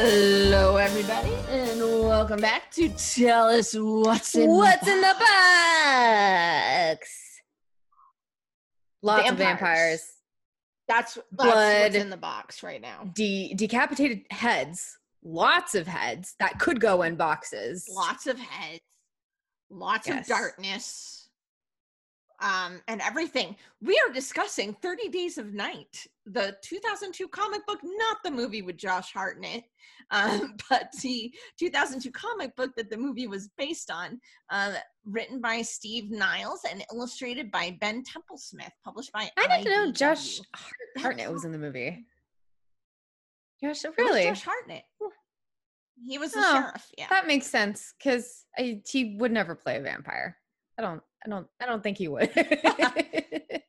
Hello, everybody, and welcome back to Tell Us What's in What's the in the box? Lots of Vampires. vampires. That's, that's Blood. what's in the box right now. De- decapitated heads. Lots of heads that could go in boxes. Lots of heads, lots of darkness, um, and everything. We are discussing 30 Days of Night, the 2002 comic book, not the movie with Josh Hartnett, um, but the 2002 comic book that the movie was based on, uh, written by Steve Niles and illustrated by Ben Templesmith, published by I didn't know Josh Hart- Hartnett was in the movie. Josh, really? Josh Hartnett. He was the Oh, sheriff. Yeah. That makes sense because he would never play a vampire. I don't. I don't. I don't think he would.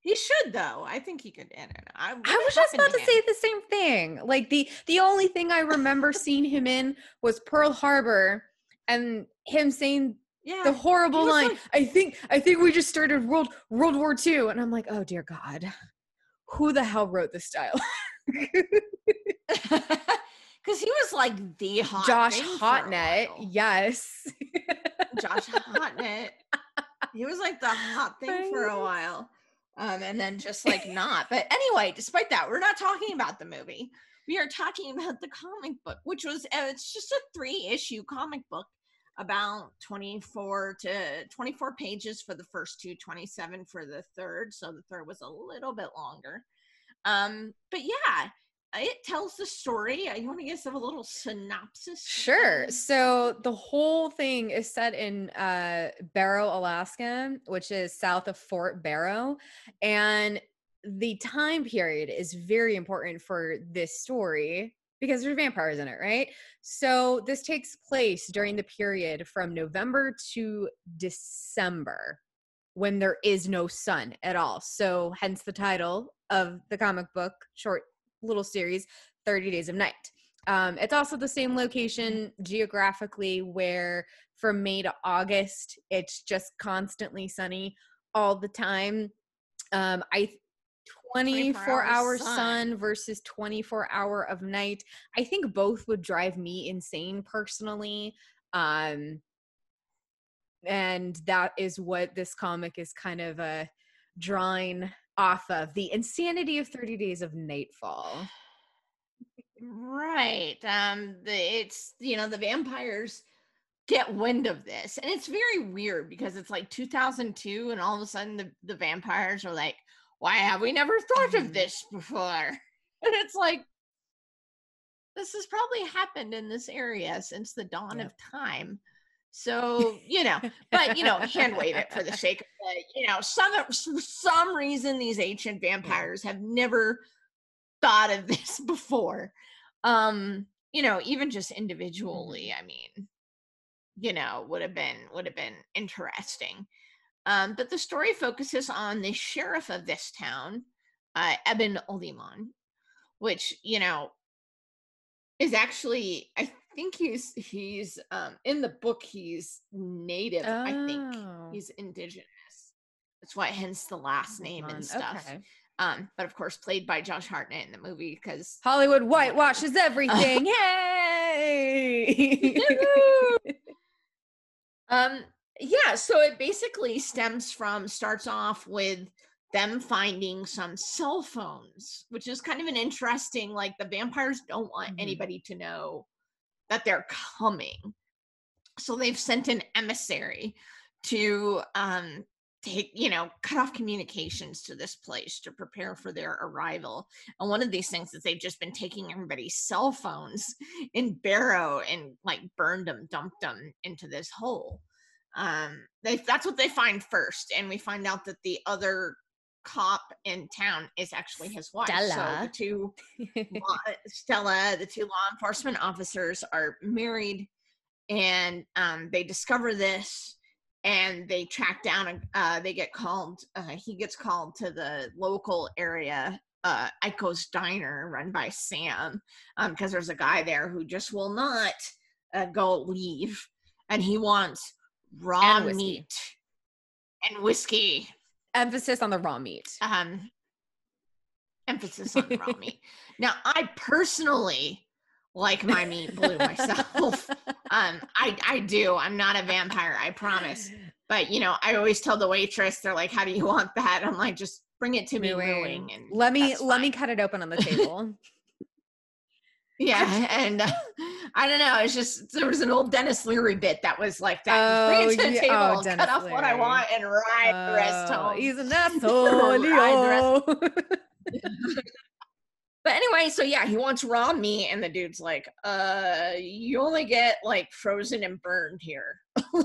He should though. I think he could. I don't know. I, I was just about to him? say the same thing. Like the the only thing I remember seeing him in was Pearl Harbor, and him saying Yeah. the horrible line. like- I think I think we just started World World War II, and I'm like, oh dear God, who the hell wrote this style? Because he was like the hot Josh Hotnet, yes. Josh Hotnet. He was like the hot thing for a while. Um, and then just like not. But anyway, despite that, we're not talking about the movie. We are talking about the comic book, which was uh, it's just a three issue comic book about 24 to 24 pages for the first two 27 for the third so the third was a little bit longer um but yeah it tells the story you want to give us a little synopsis Sure. So the whole thing is set in uh, Barrow, Alaska, which is south of Point Barrow. And the time period is very important for this story because there's vampires in it, right? So this takes place during the period from November to December when there is no sun at all. So hence the title of the comic book short little series 30 Days of Night. Um, it's also the same location geographically where from May to August, it's just constantly sunny all the time. Um, I 24 24 hour sun. sun. versus 24 hour of night. I think both would drive me insane personally. Um, and that is what this comic is kind of uh, drawing off of the insanity of 30 days of nightfall. right um the it's you know the vampires get wind of this and it's very weird because it's like 2002 and all of a sudden the, the vampires are like why have we never thought of Mhm. this before and it's like this has probably happened in this area since the dawn of time so you know but you know hand wave it for the sake of it you know some for some reason these ancient vampires have never thought of this before. Um you know even just individually i mean you know would have been would have been interesting. Um but the story focuses on the sheriff of this town uh eben Olemaun, which you know is actually i think he's he's um in the book he's native i think Oh. he's indigenous that's why hence the last name and stuff Okay. um but of course played by josh hartnett in the movie because Hollywood whitewashes everything. Yay! um yeah so it basically stems from starts off with them finding some cell phones which is kind of an interesting like the vampires don't want Mhm. anybody to know that they're coming. So they've sent an emissary to um take you know cut off communications to this place to prepare for their arrival. And one of these things is they've just been taking everybody's cell phones in barrow and like burned them dumped them into this hole. Um they that's what they find first. And we find out that the other cop in town is actually his wife so Stella. the two law, Stella, the two law enforcement officers are married, and um, they discover this, and they track down. a- Uh, they get called. Uh, he gets called to the local area, uh, Iko's Diner, run by Sam, because there's a guy there who just will not uh, go leave, and he wants raw And meat and whiskey Emphasis on the raw meat. um emphasis on raw meat. Now, I personally like my meat blue myself. um, I I do. I'm not a vampire, I promise. But you know, I always tell the waitress, they're like, "How do you want that?" I'm like, "Just bring it to me mooing." And let me let me cut it open on the table. Yeah, and uh, I don't know. It's just there was an old Denis Leary bit that was like that. Oh, bring it to the table, oh, cut off Leary. what I want, and ride oh, the rest oh, home. He's an asshole. But anyway, so yeah, he wants raw meat, and the dude's like, uh, you only get like frozen and burned here.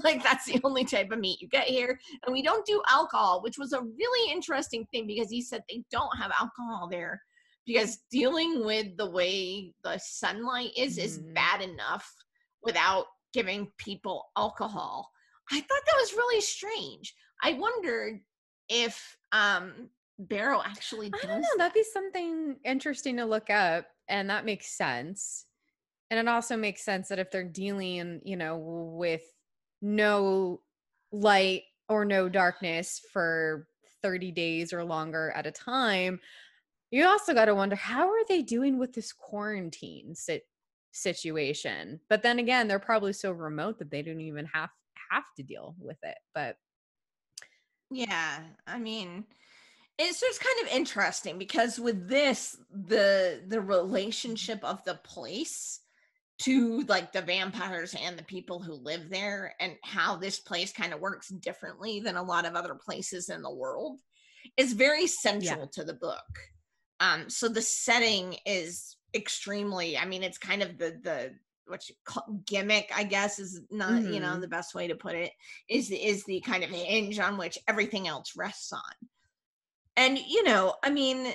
like that's the only type of meat you get here. And we don't do alcohol, which was a really interesting thing because he said they don't have alcohol there because dealing with the way the sunlight is mm. is mm-hmm. bad enough without giving people alcohol. I thought that was really strange. I wondered if um Barrow actually I don't know. That. That'd be something interesting to look up, and that makes sense. And it also makes sense that if they're dealing, you know, with no light or no darkness for 30 days or longer at a time, you also got to wonder how are they doing with this quarantine sit- situation? But then again, they're probably so remote that they don't even have have to deal with it. But yeah, I mean, it's just kind of interesting because with this the the relationship of the place to like the vampires and the people who live there and how this place kind of works differently than a lot of other places in the world is very central yeah. to the book um so the setting is extremely i mean it's kind of the the what you call gimmick i guess is not mm-hmm. you know mm-hmm. the best way to put it is is the kind of hinge on which everything else rests on and you know i mean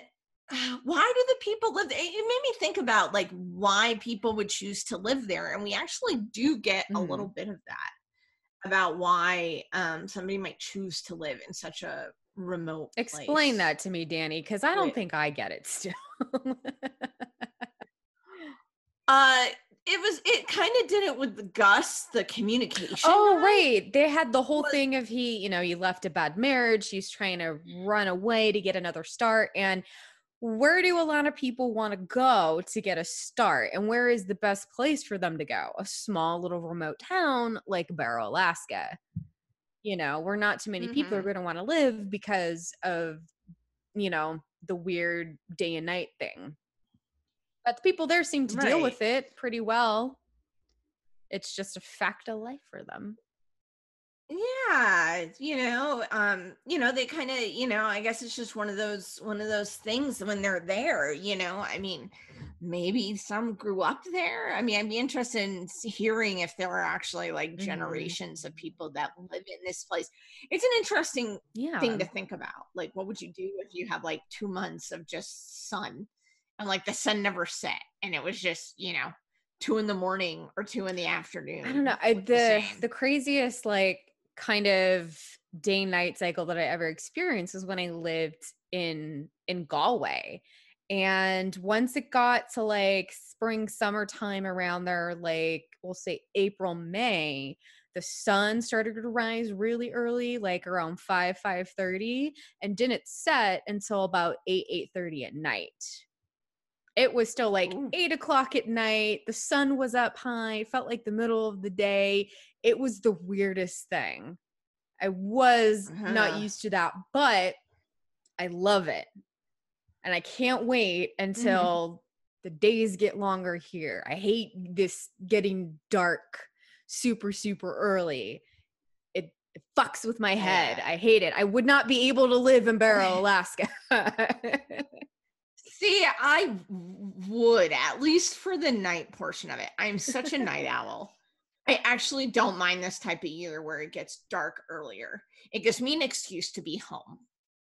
why do the people live there? it made me think about like why people would choose to live there and we actually do get mm. a little mm-hmm. bit of that about why um, somebody might choose to live in such a remote explain place. that to me danny because i don't think i get it still uh it was it kind of did it with Gus, the communication. Oh, right. They had the whole thing of he, you know, he left a bad marriage. He's trying to run away to get another start. And where do a lot of people want to go to get a start? And where is the best place for them to go? A small little remote town like Barrow, Alaska. You know, where not too many mm-hmm. people are mm-hmm. going to want to live because of, you know, the weird day and night thing. But the people there seem to right. deal with it pretty well. It's just a fact of life for them. Yeah, you know, um, you know, they kind of, you know, I guess it's just one of those one of those things when they're there, you know. I mean, maybe some grew up there. I mean, I'd be interested in hearing if there are actually like mm-hmm. generations of people that live in this place. It's an interesting yeah. thing to think about. Like, what would you do if you have like two months of just sun and like the sun never set and it was just you know two in the morning or two in the afternoon i don't know I, the the, the craziest like kind of day night cycle that i ever experienced was when i lived in in galway and once it got to like spring summertime around there like we'll say april may the sun started to rise really early like around 5 5 30 and didn't set until about 8 8 30 at night it was still like Ooh. eight o'clock at night. The sun was up high, felt like the middle of the day. It was the weirdest thing. I was uh-huh. not used to that, but I love it. And I can't wait mm-hmm. until mm-hmm. the days get longer here. I hate this getting dark super, super early. It, it fucks with my head. Yeah. I hate it. I would not be able to live in Barrow, Alaska. See, I would at least for the night portion of it. I'm such a night owl. I actually don't mind this type of year where it gets dark earlier. It gives me an excuse to be home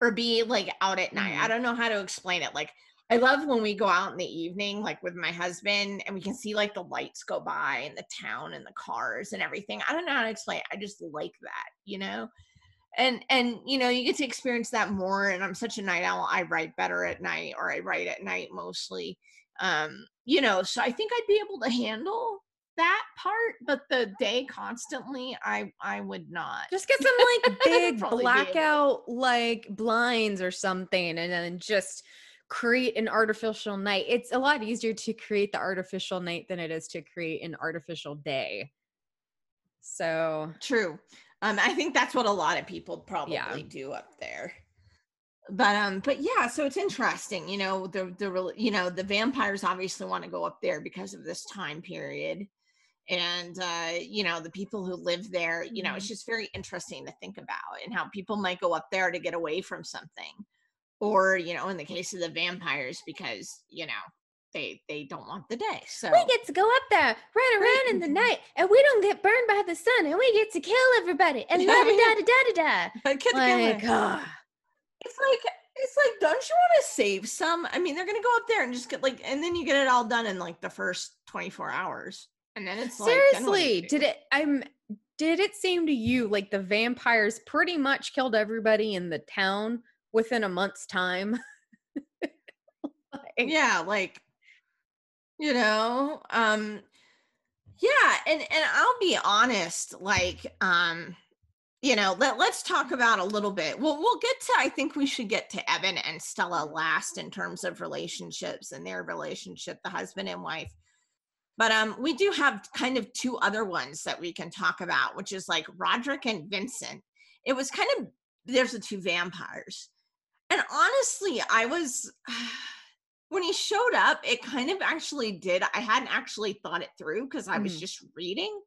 or be like out at night. Mm. I don't know how to explain it. Like I love when we go out in the evening, like with my husband, and we can see like the lights go by and the town and the cars and everything. I don't know how to explain. It. I just like that, you know and and you know you get to experience that more and i'm such a night owl i write better at night or i write at night mostly um you know so i think i'd be able to handle that part but the day constantly i i would not just get some like big blackout like blinds or something and then just create an artificial night. It's a lot easier to create the artificial night than it is to create an artificial day. So true. Um, I think that's what a lot of people probably yeah. do up there. But um, but yeah, so it's interesting, you know, the the you know the vampires obviously want to go up there because of this time period, and uh, you know the people who live there, you know, it's mm-hmm. just very interesting to think about and how people might go up there to get away from something, or you know, in the case of the vampires, because you know they they don't want the day. So we get to go up there, run around in the night, and we don't get burned by the sun, and we get to kill everybody and la da da da da da. Like, uh, it's like it's like, don't you want to save some? I mean, they're gonna go up there and just get like, and then you get it all done in like the first twenty four hours, and then it's seriously. Like, did it? I'm. Did it seem to you like the vampires pretty much killed everybody in the town within a month's time? like, yeah, like you know um yeah and and i'll be honest like um you know let, let's talk about a little bit well we'll get to i think we should get to eben and stella last in terms of relationships and their relationship the husband and wife but um we do have kind of two other ones that we can talk about which is like roderick and vincent it was kind of there's the two vampires and honestly i was when he showed up, it kind of actually did. I hadn't actually thought it through because I was mm. just reading.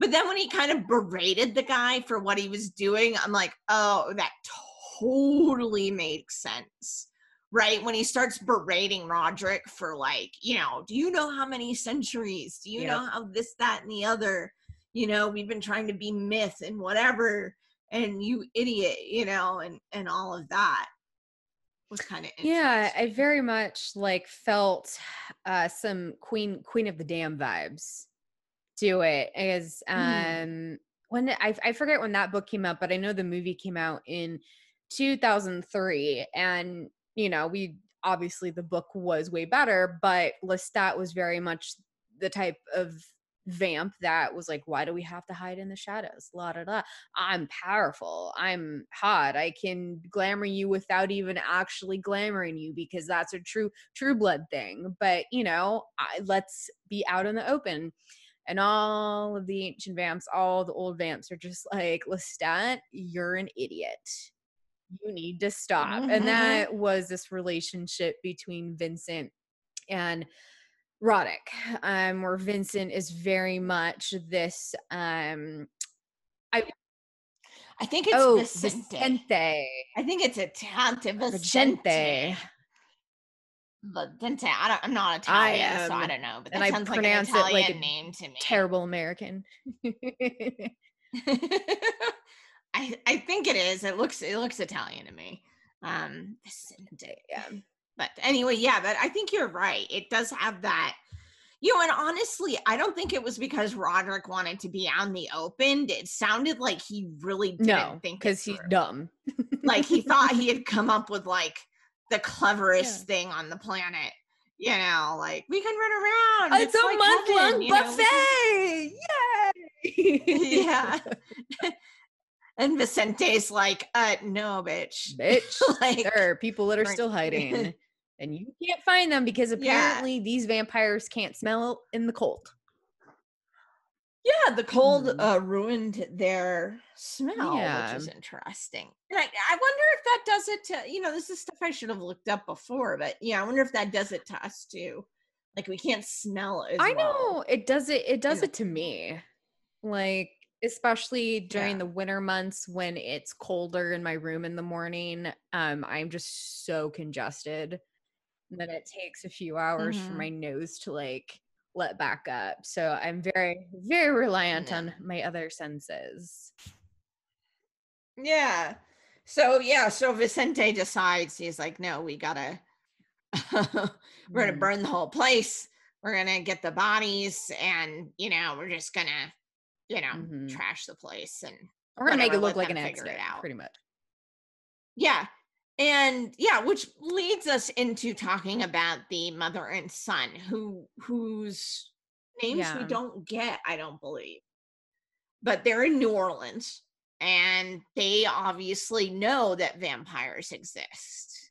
But then when he kind of berated the guy for what he was doing, I'm like, oh, that totally makes sense. Right. When he starts berating Roderick for, like, you know, do you know how many centuries? Do you know how this, that, and the other? You know, we've been trying to be myth and whatever, and you idiot, you know, and and all of that was kind of yeah i very much like felt uh some queen queen of the damned vibes to it as mm. um when I, I forget when that book came out but i know the movie came out in 2003 and you know we obviously the book was way better but lestat was very much the type of vamp that was like, why do we have to hide in the shadows? La da da. I'm powerful. I'm hot. I can glamour you without even actually glamoring you because that's a true true blood thing. But you know, I, let's be out in the open. And all of the ancient vamps, all the old vamps are just like, Lestat, you're an idiot. You need to stop. Mm-hmm. And that was this relationship between Vincent and Roderick, um, where Vincent is very much this. Um, I I think it's oh, Vicente. Vicente. I think it's Italian. Vicente. Vicente. I don't, I'm not Italian, I, so I don't know. But that and sounds I pronounce like an Italian it like a name to me. Terrible American. I I think it is. It looks it looks Italian to me. Um. Yeah but anyway, yeah, but I think you're right. It does have that. You know, and honestly, I don't think it was because Roderick wanted to be on the open. It sounded like he really didn't no, think because he's dumb. like he thought he had come up with like the cleverest yeah. thing on the planet. You know, like we can run around. It's, it's a like month long buffet. Yay! yeah. and Vicente's like, uh, no, bitch. Bitch. like, there are people that are still hiding and you can't find them because apparently yeah. these vampires can't smell in the cold. Yeah, the cold mm. uh, ruined their smell, yeah. which is interesting. And I, I wonder if that does it to you know this is stuff I should have looked up before, but yeah, I wonder if that does it to us too. Like we can't smell it. I well. know it does it. It does it to me, like especially during yeah. the winter months when it's colder in my room in the morning. Um, I'm just so congested and then it takes a few hours mm-hmm. for my nose to like let back up. So I'm very, very reliant yeah. on my other senses. Yeah. So yeah, so Vicente decides he's like, no, we gotta we're gonna mm. burn the whole place. We're gonna get the bodies and you know, we're just gonna, you know, mm-hmm. trash the place and we're gonna make it look like an accident, pretty much. Yeah and yeah which leads us into talking about the mother and son who whose names yeah. we don't get i don't believe but they're in new orleans and they obviously know that vampires exist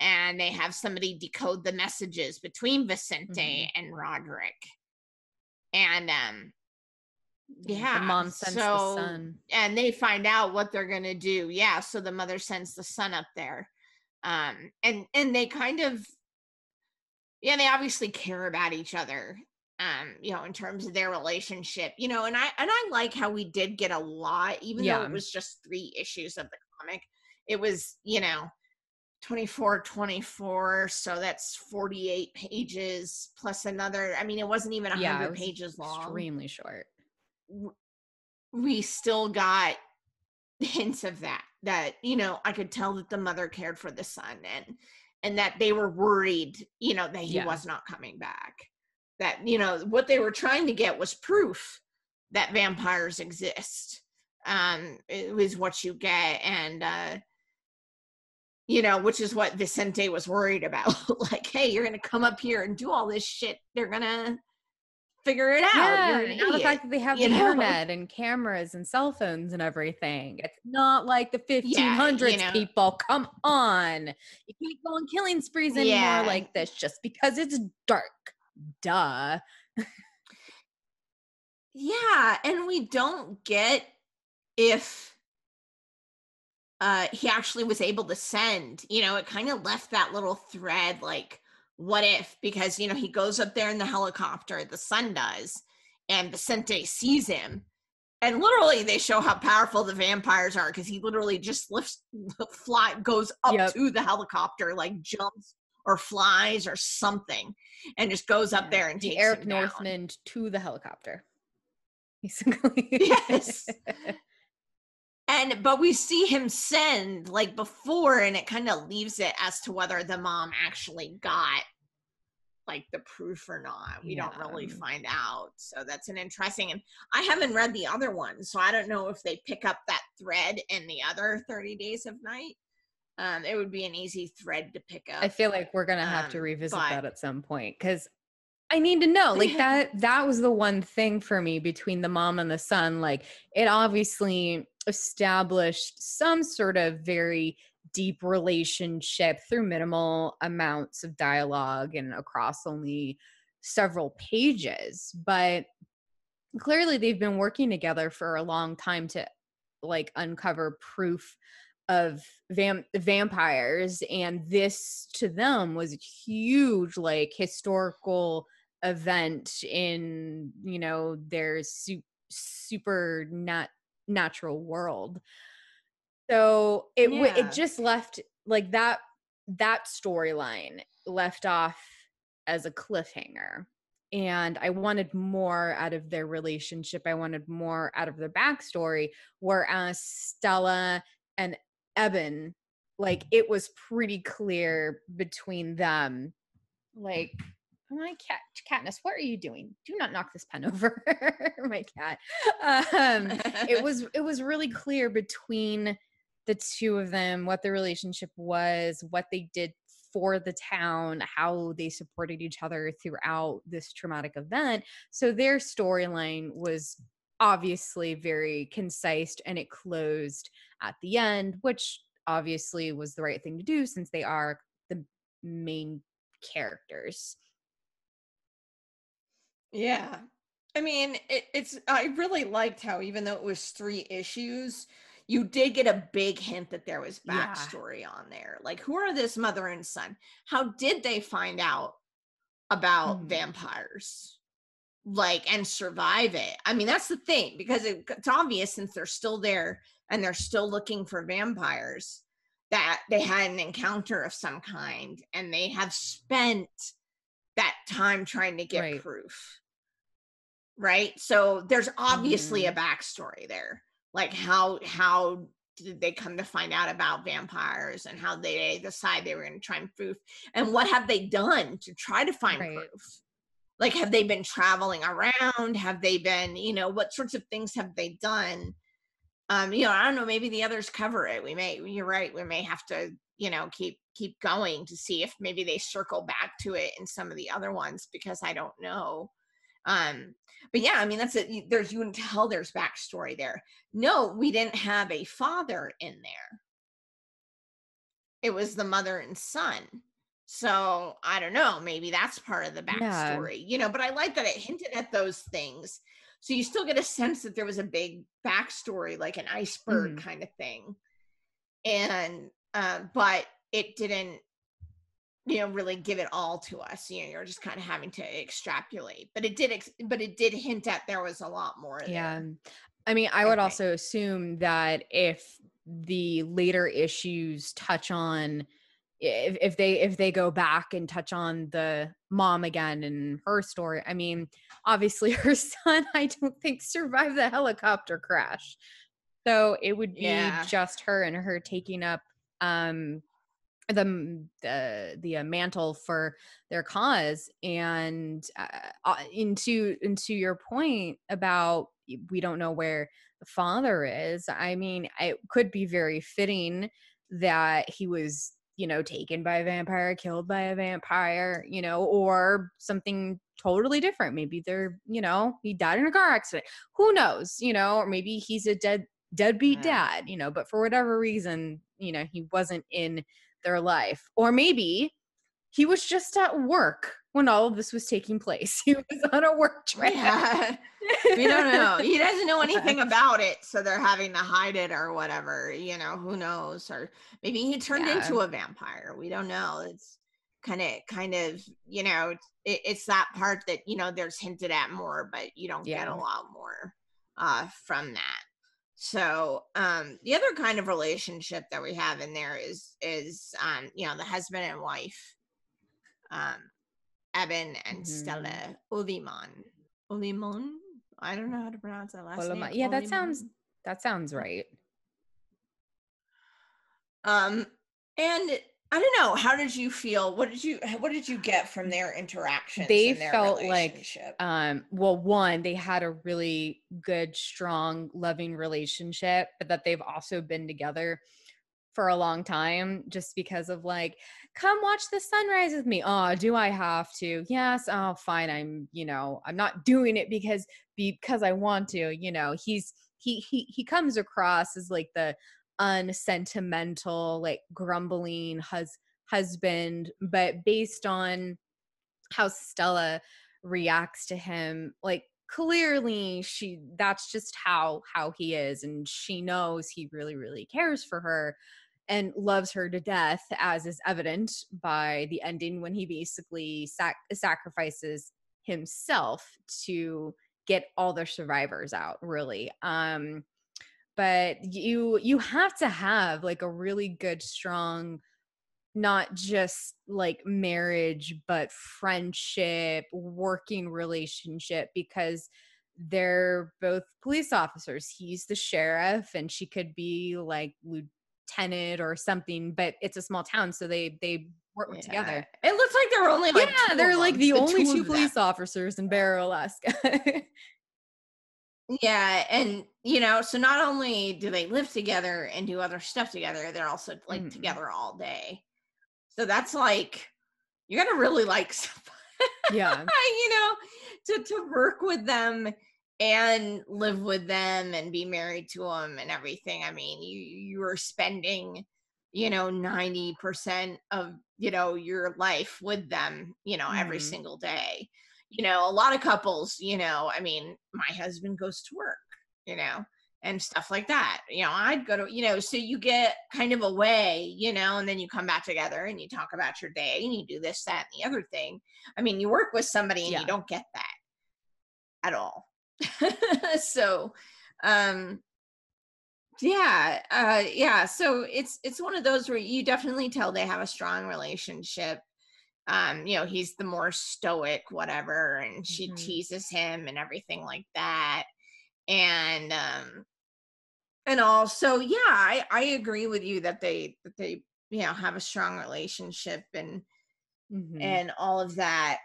and they have somebody decode the messages between Vicente mm-hmm. and Roderick. And um yeah, the mom sends so, the son. And they find out what they're gonna do. Yeah, so the mother sends the son up there. Um and and they kind of yeah, they obviously care about each other um you know in terms of their relationship you know and i and i like how we did get a lot even yeah. though it was just three issues of the comic it was you know 24 24 so that's 48 pages plus another i mean it wasn't even 100 yeah, pages long extremely short we still got hints of that that you know i could tell that the mother cared for the son and and that they were worried you know that he yeah. was not coming back that you know what they were trying to get was proof that vampires exist um it was what you get and uh you know, which is what Vicente was worried about. like, hey, you're gonna come up here and do all this shit. They're gonna figure it out. Yeah, now the fact that they have the know? internet and cameras and cell phones and everything. It's not like the 1500s yeah, you know? people. Come on. You can't go on killing sprees anymore yeah. like this just because it's dark. Duh. yeah, and we don't get if uh he actually was able to send you know it kind of left that little thread like what if because you know he goes up there in the helicopter the sun does and Vicente sees him and literally they show how powerful the vampires are because he literally just lifts fly goes up yep. to the helicopter like jumps or flies or something and just goes up yeah. there and takes Eric Northman to the helicopter basically yes and but we see him send like before and it kind of leaves it as to whether the mom actually got like the proof or not we yeah. don't really find out so that's an interesting and i haven't read the other one so i don't know if they pick up that thread in the other 30 days of night um it would be an easy thread to pick up i feel like we're gonna have um, to revisit but, that at some point because I need to know. Like that that was the one thing for me between the mom and the son. Like it obviously established some sort of very deep relationship through minimal amounts of dialogue and across only several pages but clearly they've been working together for a long time to like uncover proof of vam- vampires and this to them was a huge like historical event in you know their su- super nat natural world so it yeah. it just left like that that storyline left off as a cliffhanger and i wanted more out of their relationship i wanted more out of their backstory whereas stella and eben like it was pretty clear between them like my cat Katniss, what are you doing? Do not knock this pen over, my cat. Um, it was it was really clear between the two of them what the relationship was, what they did for the town, how they supported each other throughout this traumatic event. So their storyline was obviously very concise and it closed at the end, which obviously was the right thing to do since they are the main characters. Yeah. I mean, it, it's, I really liked how, even though it was three issues, you did get a big hint that there was backstory yeah. on there. Like, who are this mother and son? How did they find out about mm. vampires? Like, and survive it? I mean, that's the thing because it, it's obvious since they're still there and they're still looking for vampires that they had an encounter of some kind and they have spent that time trying to get right. proof right so there's obviously mm-hmm. a backstory there like how how did they come to find out about vampires and how they decide they were going to try and proof? And what have they done to try to find right. proof? Like have they been traveling around? Have they been you know what sorts of things have they done? Um you know i don't know maybe the others cover it. We may you're right we may have to you know keep keep going to see if maybe they circle back to it in some of the other ones because i don't know um but yeah i mean that's it there's you can tell there's backstory there no we didn't have a father in there it was the mother and son. So I don't know, maybe that's part of the Yeah. backstory, you know, but I like that it hinted at those things. So you still get a sense that there was a big backstory, like an iceberg Mhm. kind of thing. And uh, but it didn't, you know, really give it all to us. You know, you're just kind of having to extrapolate. But it did ex- but it did hint at there was a lot more Yeah. there. I mean, I would think. also assume that if the later issues touch on if, if they if they go back and touch on the mom again and her story, I mean, obviously her son I don't think survived the helicopter crash. So it would be Yeah. just her and her taking up um the the the uh, mantle for their cause and uh, uh, into into your point about we don't know where the father is i mean it could be very fitting that he was you know taken by a vampire killed by a vampire you know or something totally different maybe they're you know he died in a car accident who knows you know or maybe he's a dead deadbeat Yeah. dad you know but for whatever reason you know he wasn't in their life. Or maybe he was just at work when all of this was taking place. He was on a work trip. Yeah. we don't know. He doesn't know anything about it, so they're having to hide it or whatever. You know, who knows? Or maybe he turned Yeah. into a vampire. We don't know. It's kind of, kind of, you know, it's- it, it's that part that you know there's hinted at more, but you don't get a lot more uh, from that. So um the other kind of relationship that we have in there is is um you know the husband and wife um Eben and Mhm. Stella Uliman. Uliman? I don't know how to pronounce that last name. yeah, that sounds that sounds right. Um and I don't know, how did you feel? What did you what did you get from their interactions? They their felt like. Um, well, one, they had a really good, strong, loving relationship, but that they've also been together for a long time just because of like, come watch the sunrise with me. Oh, do I have to? Yes. Oh, fine. I'm, you know, I'm not doing it because because I want to, you know. He's he he he comes across as like the unsentimental, like grumbling hus- husband, but based on how Stella reacts to him like clearly she that's just how how he is and she knows he really really cares for her and loves her to death as is evident by the ending when he basically sac- sacrifices himself to get all the survivors out really. Um but you you have to have like a really good strong not just like marriage but friendship working relationship because they're both police officers. He's the sheriff and she could be like lieutenant or something but it's a small town so they they work Yeah. together. It looks like they're only like yeah they're like them, the only two two police officers in barrow alaska Yeah, and you know, so not only do they live together and do other stuff together, they're also like Mhm. together all day. So that's like you gotta really like yeah you know, to to work with them and live with them and be married to them and everything. I mean, you you are spending, you know, 90% of, you know, your life with them, you know, every Mhm. single day. You know, a lot of couples, you know, I mean, my husband goes to work, you know, and stuff like that. You know, I'd go to, you know, so you get kind of away, you know, and then you come back together and you talk about your day and you do this, that, and the other thing. I mean, you work with somebody and Yeah. you don't get that at all. so, um, yeah, uh, yeah. So it's it's one of those where you definitely tell they have a strong relationship. Um, you know, he's the more stoic, whatever, and she Mhm. teases him and everything like that. And um and also, yeah, I I agree with you that they that they you know have a strong relationship and Mhm. and all of that.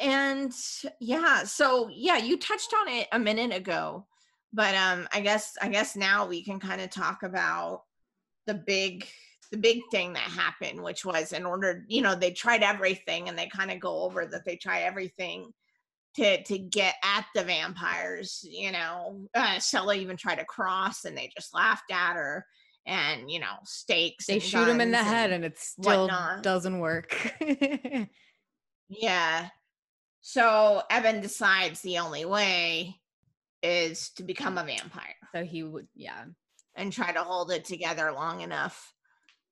And yeah, so yeah, you touched on it a minute ago, but um I guess I guess now we can kind of talk about the big the big thing that happened, which was in order, you know, they tried everything and they kind of go over that they try everything to to get at the vampires, you know. Uh Stella even tried to cross and they just laughed at her and you know stakes. They and shoot him in the guns head and and it still whatnot. doesn't work. Yeah. So Eben decides the only way is to become a vampire so he would, yeah, and try to hold it together long enough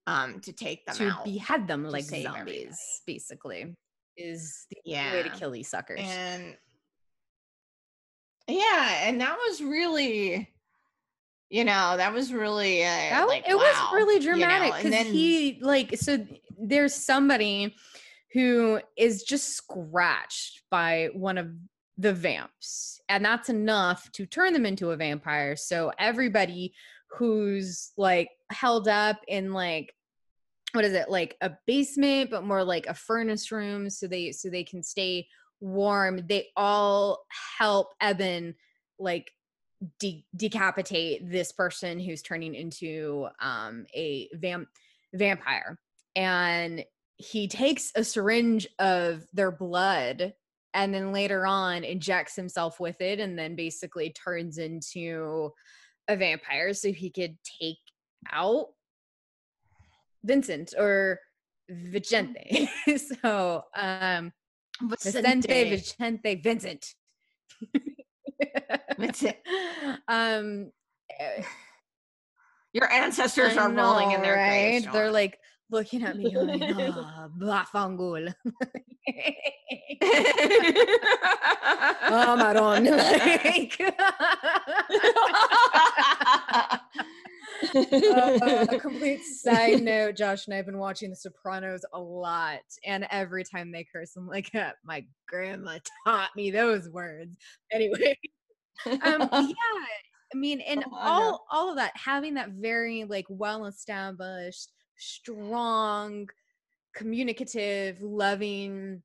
um to take them to out. behead them like zombies, everybody. basically, is the only way to kill these suckers. and yeah, and that was really you know, that was really uh, That like it wow, was really you know, dramatic because then he like so there's somebody who is just scratched by one of the vamps and that's enough to turn them into a vampire so everybody who's like held up in like what is it? Like a basement but more like a furnace room so they so they can stay warm. They all help eben like de- decapitate this person who's turning into um a vamp vampire. And he takes a syringe of their blood and then later on injects himself with it and then basically turns into a vampire so he could take out Vincent or Vicente. so um Vicente, Vicente. Vicente, Vincent. Vincent. um eh, Your ancestors I are rolling in their right? graves. They're like looking at me going, oh, Bafangul. oh, Maron. Uh, a complete side note Josh and I have been watching The Sopranos a lot. And every time they curse, I'm like, "Uh, my grandma taught me those words. Anyway, um, yeah. I mean, and Oh, all all of that, having that very like well established, strong, communicative, loving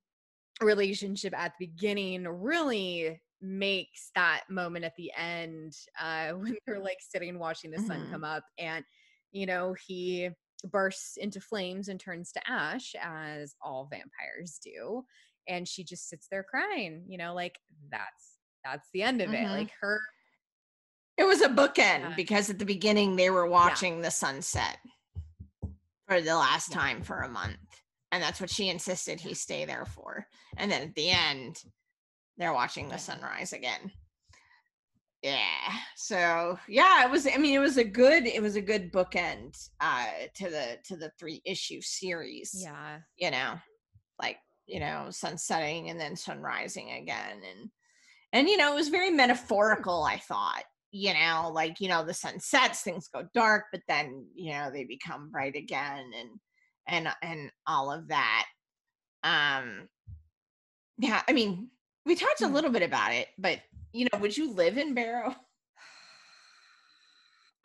relationship at the beginning really makes that moment at the end uh when they're like sitting watching the sun Mhm. come up and you know he bursts into flames and turns to ash as all vampires do and she just sits there crying you know like that's that's the end of it Mhm. like her It was a bookend Yeah. because at the beginning they were watching the sunset for the last Yeah. time for a month. And that's what she insisted he stay there for. And then at the end, they're watching the sunrise again. Yeah. So yeah, it was I mean it was a good it was a good bookend uh to the to the three issue series. yeah You know, like, you know, sun setting and then sun rising again and and you know, it was very metaphorical, I thought. You know, like, you know, the sun sets, things go dark, but then, you know, they become bright again and and and all of that. Um yeah, I mean, we talked a Hmm. little bit about it, but you know, would you live in Barrow?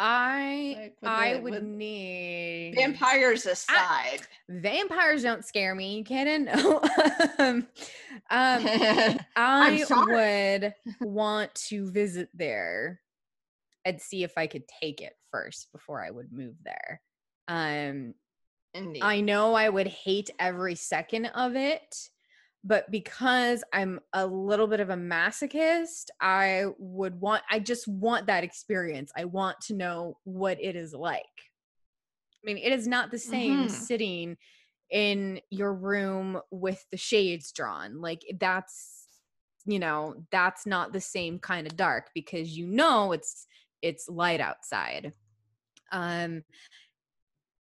i Like, with i the- would with need Vampires aside. vampires don't scare me kidding no um, um I'm I would want to visit there and see if I could take it first before I would move there. Um, Indeed. I know I would hate every second of it, but because I'm a little bit of a masochist, I would want, I just want that experience. I want to know what it is like. I mean, it is not the same Mhm. sitting in your room with the shades drawn. Like, that's, you know, that's not the same kind of dark because you know it's it's light outside. Um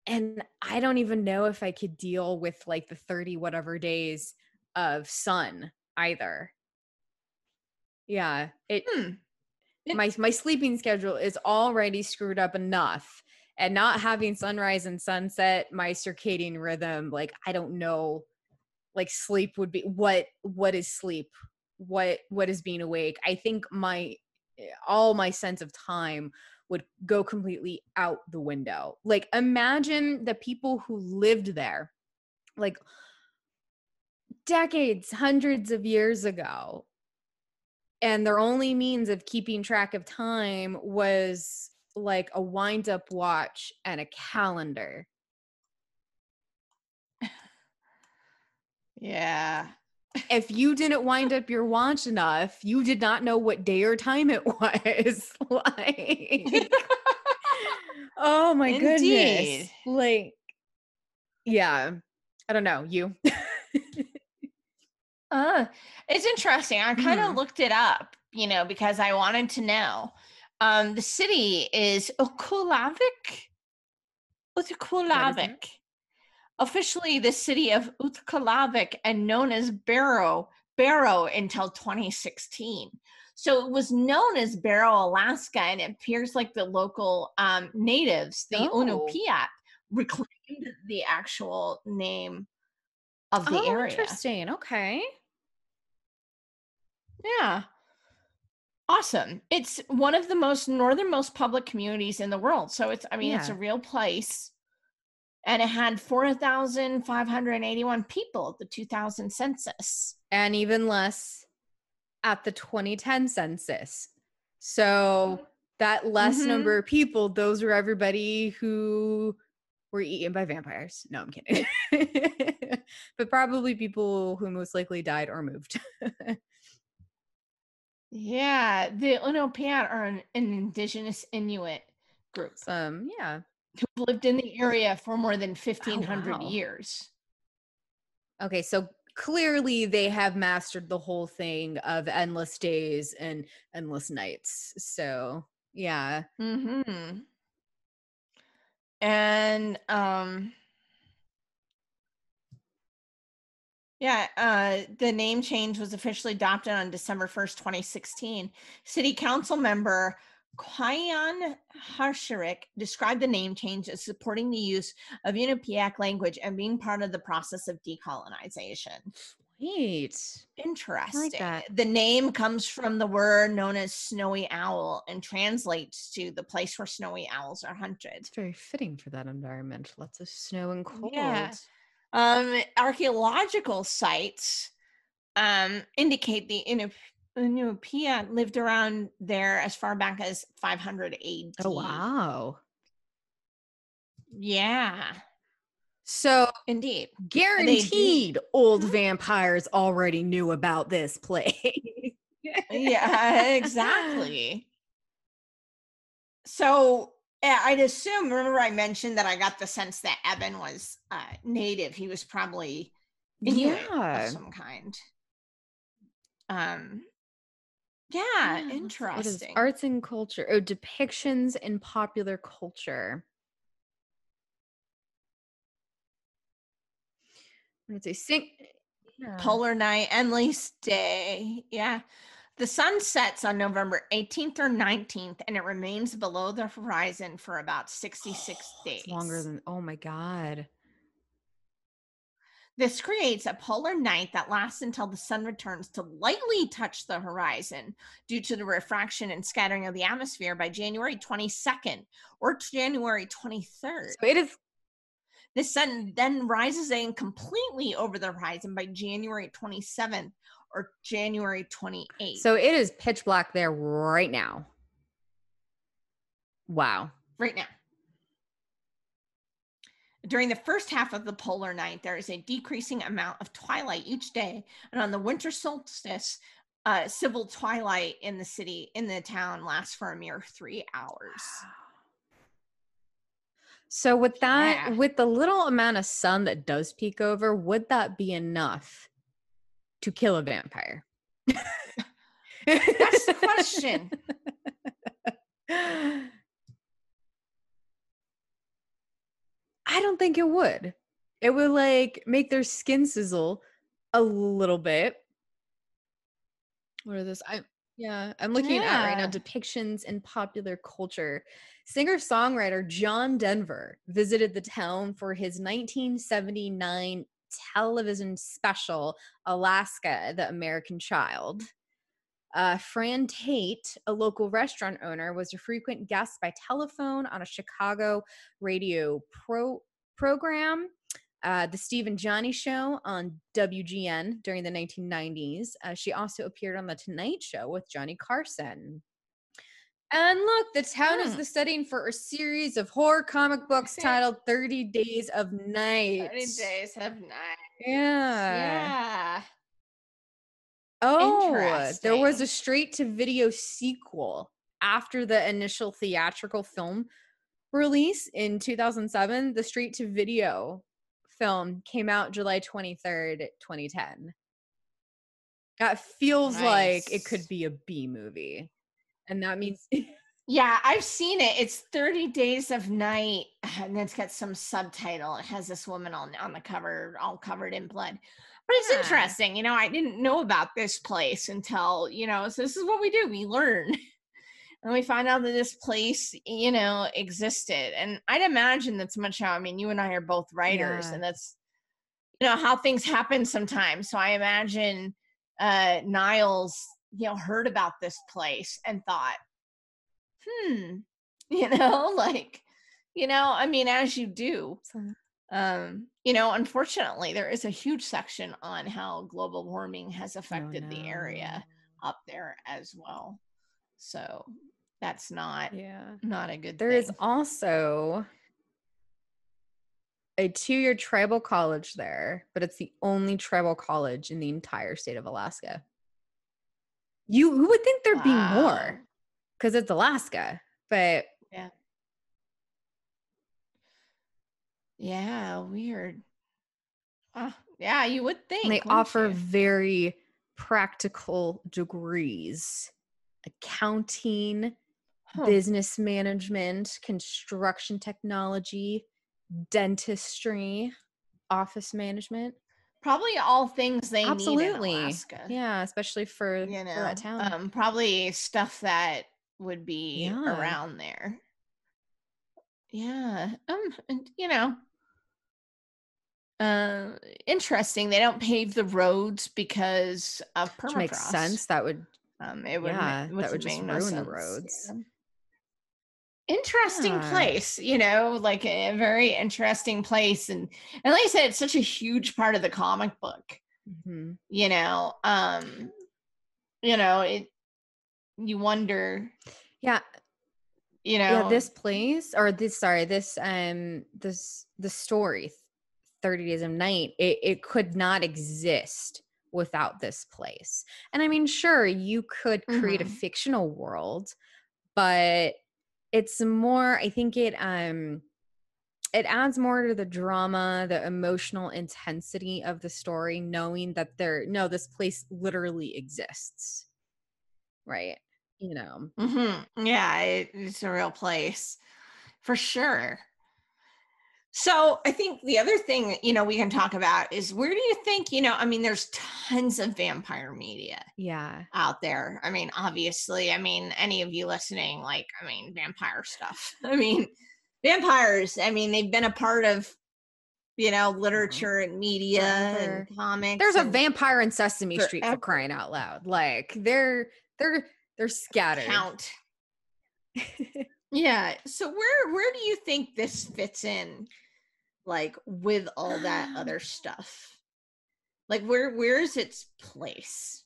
and I don't even know if I could deal with like the 30 whatever days of sun either. Yeah, it Hmm. My my sleeping schedule is already screwed up enough and not having sunrise and sunset my circadian rhythm like I don't know like sleep would be what what is sleep? What what is being awake? I think my all my sense of time would go completely out the window. Like imagine the people who lived there like decades, hundreds of years ago. And their only means of keeping track of time was like a wind up watch and a calendar. Yeah. If you didn't wind up your watch enough, you did not know what day or time it was. like Oh my goodness. Like, yeah. I don't know. You. Uh, it's interesting. I kind of Mhm. looked it up, you know, because I wanted to know. Um, the city is Ukulavik. Utkulavik. Officially the city of Utkulavik and known as Barrow, Barrow until 2016. So it was known as Barrow, Alaska, and it appears like the local um, natives, the Oh. Reclaimed the actual name of the oh, area. interesting. Okay. Yeah. Awesome. It's one of the most northernmost public communities in the world. So it's, I mean, it's a real place. And it had 4,581 people at the 2000 census. And even less at the 2010 census. So that less Mhm. number of people, those were everybody who were eaten by vampires. No, I'm kidding. but probably people who most likely died or moved. Yeah. The Inupiat are an, an indigenous Inuit group Some, yeah. who lived in the area for more than 1,500 wow. years. Okay, so clearly they have mastered the whole thing of endless days and endless nights. So, yeah. Mm-hmm. And um yeah, uh the name change was officially adopted on December 1st, 2016. City council member Qaiyaan Harcharek described the name change as supporting the use of Inupiaq language and being part of the process of decolonization. Wait. Interesting. that. The name comes from the word known as snowy owl and translates to the place where snowy owls are hunted. It's very fitting for that environment. Lots of snow and cold. Yeah. Um, archaeological sites um, indicate the Inup- Inupiat lived around there as far back as 500 AD. Oh, wow. Yeah, So, indeed. guaranteed old Mhm. vampires already knew about this place. Yeah, exactly. So yeah, I'd assume. Remember, I mentioned that I got the sense that Eben was uh, native. He was probably Inuit Yeah. of some kind. Um. Yeah, is interesting. Arts and culture. Oh, depictions in popular culture. Let's say Sing. Yeah. Polar night, endless day. Yeah. The sun sets on November 18th or 19th, and it remains below the horizon for about 66 days. Longer than. Oh my god. This creates a polar night that lasts until the sun returns to lightly touch the horizon due to the refraction and scattering of the atmosphere by January 22nd or January 23rd. So it is. The sun then rises in completely over the horizon by January 27th or January 28th. So it is pitch black there right now. Wow. right now. During the first half of the polar night, there is a decreasing amount of twilight each day. And on the winter solstice, uh, civil twilight in the city, in the town, lasts for a mere three hours. So with that, Yeah. with the little amount of sun that does peek over, would that be enough to kill a vampire? That's the question. I don't think it would. It would like make their skin sizzle a little bit. What are this? I yeah, I'm looking at right now depictions in popular culture. Singer-songwriter John Denver visited the town for his 1979 television special Alaska, the American Child. Uh, Fran Tate, a local restaurant owner, was a frequent guest by telephone on a Chicago radio pro- program, uh, The Steve and Johnnie Show on WGN during the 1990s. Uh, she also appeared on The Tonight Show with Johnny Carson. And look, the town is Hmm. the setting for a series of horror comic books titled 30 Days of Night. 30 days of night. Yeah. Yeah. Oh, there was a straight to video sequel after the initial theatrical film release in 2007, the straight to video film came out July 23rd, 2010. That feels like it could be a B movie. And that means Yeah, I've seen it. It's 30 Days of Night, and it's got some subtitle. It has this woman on on the cover, all covered in blood. But it's Yeah. interesting, you know. I didn't know about this place until you know. So this is what we do: we learn, and we find out that this place, you know, existed. And I'd imagine that's much how. I mean, you and I are both writers, Yeah. and that's you know how things happen sometimes. So I imagine uh Niles, you know, heard about this place and thought, hmm you know like you know i mean as you do um you know unfortunately there is a huge section on how global warming has affected the area up there as well so that's not Yeah. not a good There thing is also a two year tribal college there, but it's the only tribal college in the entire state of Alaska. You, you would think there'd be more because it's Alaska, but yeah Yeah, weird Ah, yeah you would think they offer you? very practical degrees accounting, Huh. business management, construction technology, dentistry, office management. Probably all things they Absolutely. need in alaska Yeah, especially for, you for know that town. um probably stuff that would be Yeah. around there yeah um and you know uh interesting they don't pave the roads because of permafrost Which makes sense. That would um it would Yeah, ma- that would just make no ruin the roads. yeah. Interesting Yeah. place you know like a very interesting place and and like i said it's such a huge part of the comic book mhm. you know um you know it you wonder yeah, you know yeah. This place or this sorry, this um this the story 30 days of night, it, it could not exist without this place. And I mean, sure, you could create a Mhm. fictional world, but it's more, I think it um it adds more to the drama, the emotional intensity of the story, knowing that there no, this place literally exists. Right. You know. hmm Yeah, it, it's a real place for sure. So I think the other thing, you know, we can talk about is where do you think, you know, I mean, there's tons of vampire media Yeah. out there. I mean, obviously, I mean, any of you listening, like, I mean, vampire stuff. I mean, vampires, I mean, they've been a part of, you know, uh-huh. literature and media and comics. There's a vampire in Sesame Street for crying out loud. Like they're they're they're scattered. count. Yeah. So where where do you think this fits in like with all that other stuff? Like where where is its place?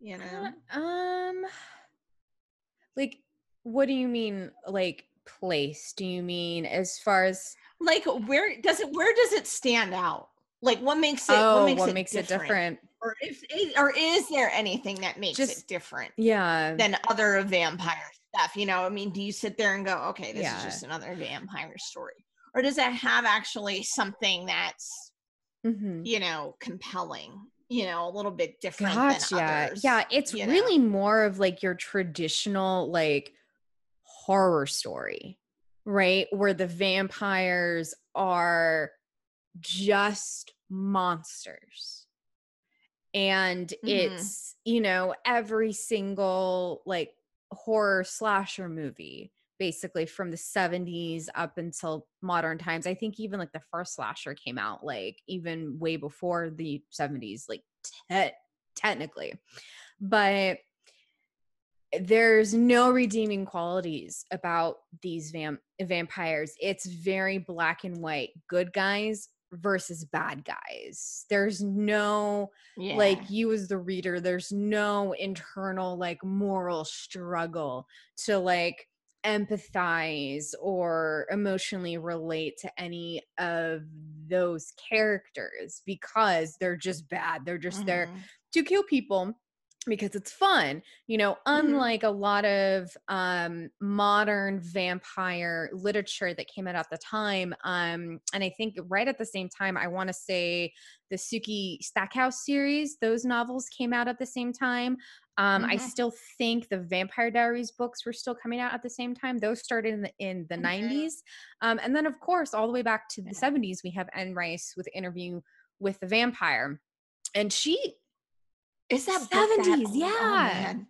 You know? Uh, um like what do you mean like place? Do you mean as far as Like where does it where does it stand out? Like what makes it oh what makes, it, different? different? Or if is, or is there anything that makes it different Yeah. than other vampire stuff? You know, I mean, do you sit there and go, okay, this Yeah. is just another vampire story? Or does it have actually something that's Mhm. you know, compelling, you know, a little bit different Gotcha. than others. Yeah, it's you know? really more of like your traditional like horror story, right? Where the vampires are just monsters. And Mhm. it's, you know, every single like horror slasher movie basically from the 70s up until modern times. I think even like the first slasher came out like even way before the 70s, like te- technically. But there's no redeeming qualities about these vam- vampires. It's very black and white, good guys versus bad guys. There's no yeah. like you as the reader there's no internal like moral struggle to like empathize or emotionally relate to any of those characters because they're just bad they're just there Mhm. to kill people because it's fun you know Mhm. unlike a lot of um modern vampire literature that came out at the time um and i think right at the same time i want to say the sookie stackhouse series those novels came out at the same time um i Mhm. still think the vampire diaries books were still coming out at the same time those started in the in the Mhm. 90s um and then of course all the way back to the Yeah. 70s we have Anne Rice with interview with the vampire and she Is that book that 70s, old? Oh, yeah. man.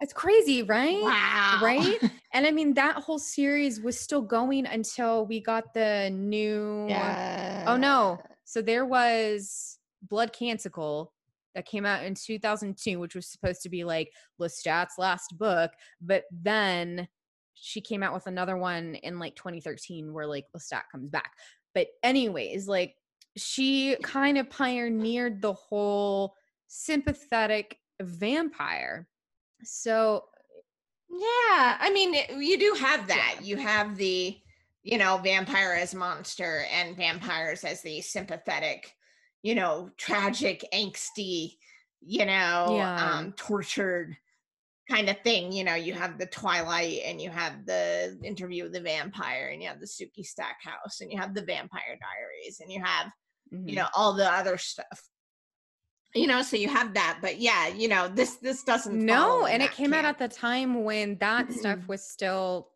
it's crazy right Wow. right? And I mean, that whole series was still going until we got the new. yeah. Oh no. So there was Blood Canticle that came out in 2002, which was supposed to be like Lestat's last book. But then she came out with another one in like 2013 where like Lestat comes back. But, anyways, like she kind of pioneered the whole sympathetic vampire. So, Yeah, I mean, you do have that. You have the, you know, vampire as monster and vampires as the sympathetic, you know, tragic, angsty, you know, Yeah. um, tortured kind of thing. You know, you have the Twilight and you have the interview with the vampire and you have the Sookie Stackhouse and you have the Vampire Diaries and you have, mhm. you know, all the other stuff. You know, so you have that, but yeah, you know, this this doesn't. No, and it came out at the time when that stuff was still,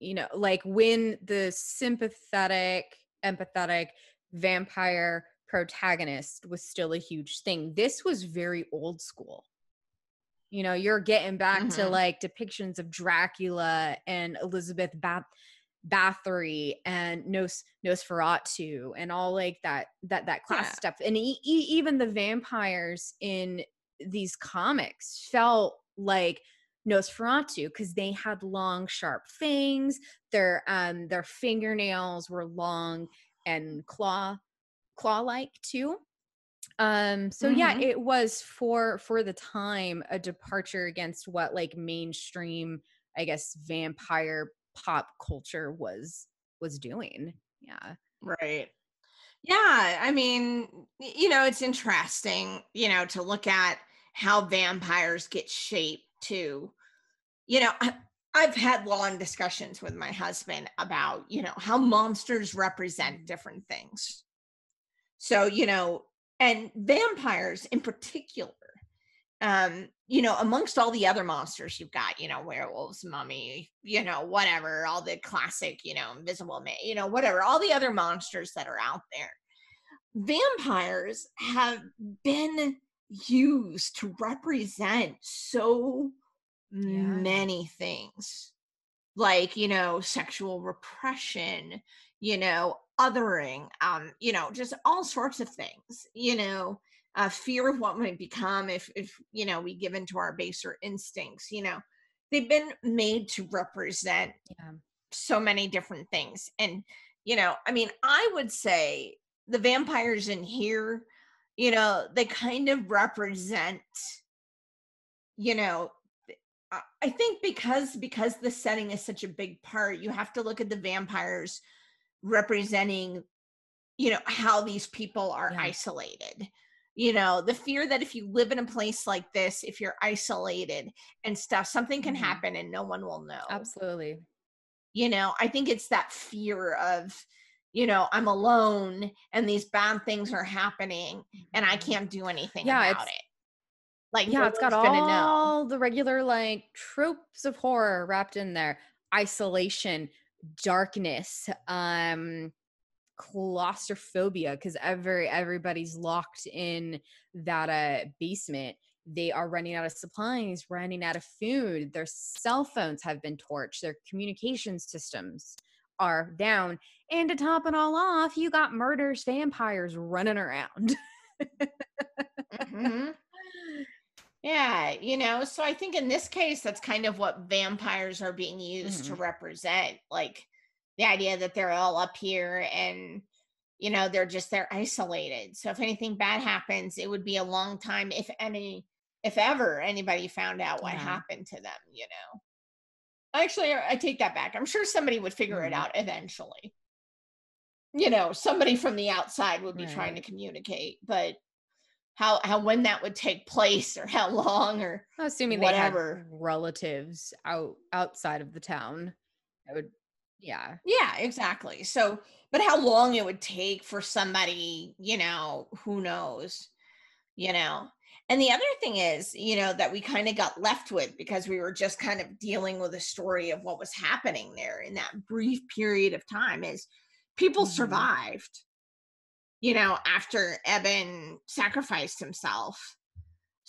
you know, like when the sympathetic, empathetic vampire protagonist was still a huge thing. This was very old school. You know, you're getting back to Mhm. like depictions of Dracula and Elizabeth Bath Bathory and Nos Nosferatu and all like that that that class Yeah. stuff and e- e- even the vampires in these comics felt like Nosferatu because they had long sharp fangs their um their fingernails were long and claw claw like too um so yeah Mhm. it was for for the time a departure against what like mainstream i guess vampire pop culture was was doing yeah Right. Yeah, I mean, you know, it's interesting, you know, to look at how vampires get shaped too. You know, I, I've had long discussions with my husband about, you know, how monsters represent mm. different things. So, you know, and vampires in particular, um, you know, amongst all the other monsters you've got, you know, werewolves, mummy, you know, whatever, all the classic, you know, invisible man, you know, whatever, all the other monsters that are out there. Vampires have been used to represent so many things like you know sexual repression you know othering um you know just all sorts of things you know uh, fear of what might become if if you know we give into our baser instincts you know. They've been made to represent yeah. so many different things and you know i mean i would say the vampires in here you know they kind of represent you know I- i think because because the setting is such a big part you have to look at the vampires representing you know how these people are Yeah. isolated you know the fear that if you live in a place like this if you're isolated and stuff something can Mhm. happen and no one will know. Absolutely. You know i think it's that fear of you know i'm alone and these bad things are happening and i Mhm. can't do anything Yeah, about it. Like yeah no it's got gonna know. all the regular like tropes of horror wrapped in there. Isolation darkness um claustrophobia because every everybody's locked in that uh basement they are running out of supplies running out of food their cell phones have been torched their communication systems are down and to top it all off you got murders vampires running around Mhm. Yeah, you know, so I think in this case, that's kind of what vampires are being used to Mhm. represent. Like the idea that they're all up here and, you know, they're just, they're isolated. So if anything bad happens, it would be a long time, if any, if ever anybody found out what Yeah. happened to them, you know. Actually, I take that back. I'm sure somebody would figure it Mhm. out eventually. You know, somebody from the outside would be trying to communicate, but how how when that would take place or how long or assuming whatever. they had relatives out outside of the town. I would yeah. Yeah, exactly. So, but how long it would take for somebody, you know, who knows, you know. And the other thing is, you know, that we kind of got left with because we were just kind of dealing with a story of what was happening there in that brief period of time is people Mhm. survived, you know, after Eben sacrificed himself.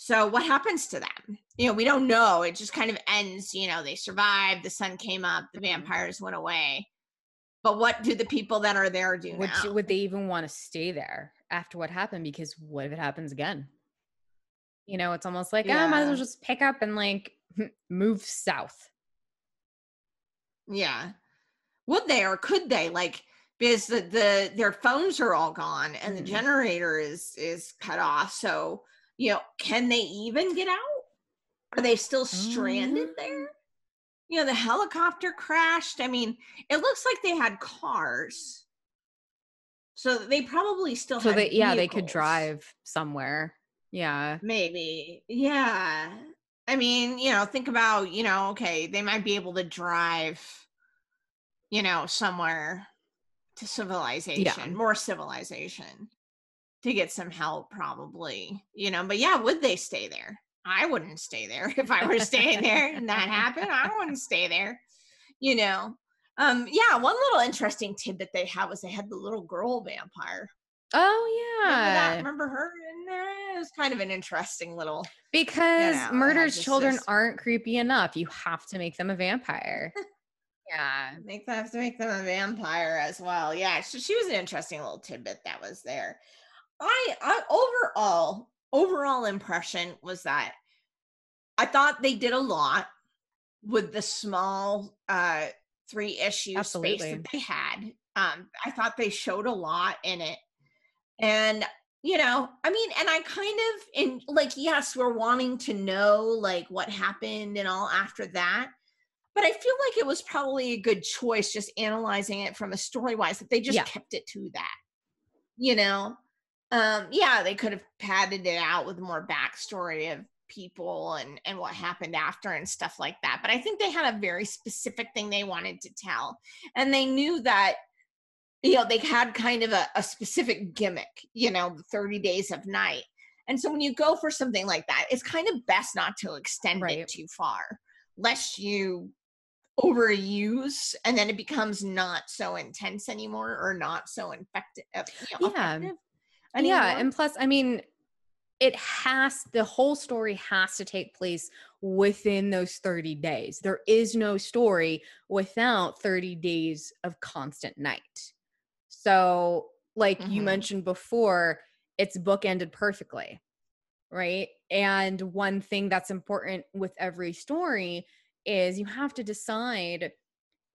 So what happens to them? You know, we don't know. It just kind of ends, you know, they survived, the sun came up, the vampires went away. But what do the people that are there do Would now? would they even want to stay there after what happened? Because what if it happens again? You know, it's almost like, I might as well just pick up and like move south. Yeah. Would they or could they? Like because the, the their phones are all gone and the Mhm. generator is is cut off. So, you know, can they even get out? Are they still stranded Mm. there? You know, the helicopter crashed. I mean, it looks like they had cars. So they probably still So they, yeah, they could drive somewhere. Yeah. Maybe. Yeah. I mean, you know, think about, you know, okay, they might be able to drive, you know, somewhere to civilization, more civilization to get some help, probably, you know, but yeah, would they stay there? I wouldn't stay there if I were staying there and that happened. I wouldn't stay there, you know. Um, yeah, one little interesting tidbit they had was they had the little girl vampire. Oh Remember that? yeah. Remember her? And uh, it was kind of an interesting little Because know, they murdered children this- aren't creepy enough. You have to make them a vampire. yeah. make them have to make them a vampire as well. Yeah, so she was an interesting little tidbit that was there. I, I overall overall impression was that I thought they did a lot with the small uh three issue space that they had. Um, I thought they showed a lot in it, and you know, I mean, and I kind of in like yes, we're wanting to know like what happened and all after that but I feel like it was probably a good choice just analyzing it from a story wise that they just Yeah. kept it to that. You know? Um, yeah, they could have padded it out with more backstory of people and and what happened after and stuff like that. But I think they had a very specific thing they wanted to tell. And they knew that you know they had kind of a, a specific gimmick, you know, the 30 days of night. And so when you go for something like that, it's kind of best not to extend Right. it too far, lest you overuse and then it becomes not so intense anymore or not so infected uh, you know, Yeah. effective Yeah. And plus, I mean, it has the whole story has to take place within those 30 days. There is no story without 30 days of constant night. So, like you Mhm. mentioned before, it's bookended perfectly. Right. And one thing that's important with every story is you have to decide,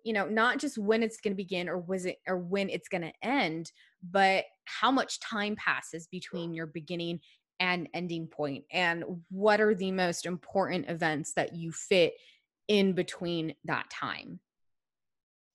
you know, not just when it's going to begin or was it or when it's going to end, but how much time passes between your beginning and ending point and what are the most important events that you fit in between that time.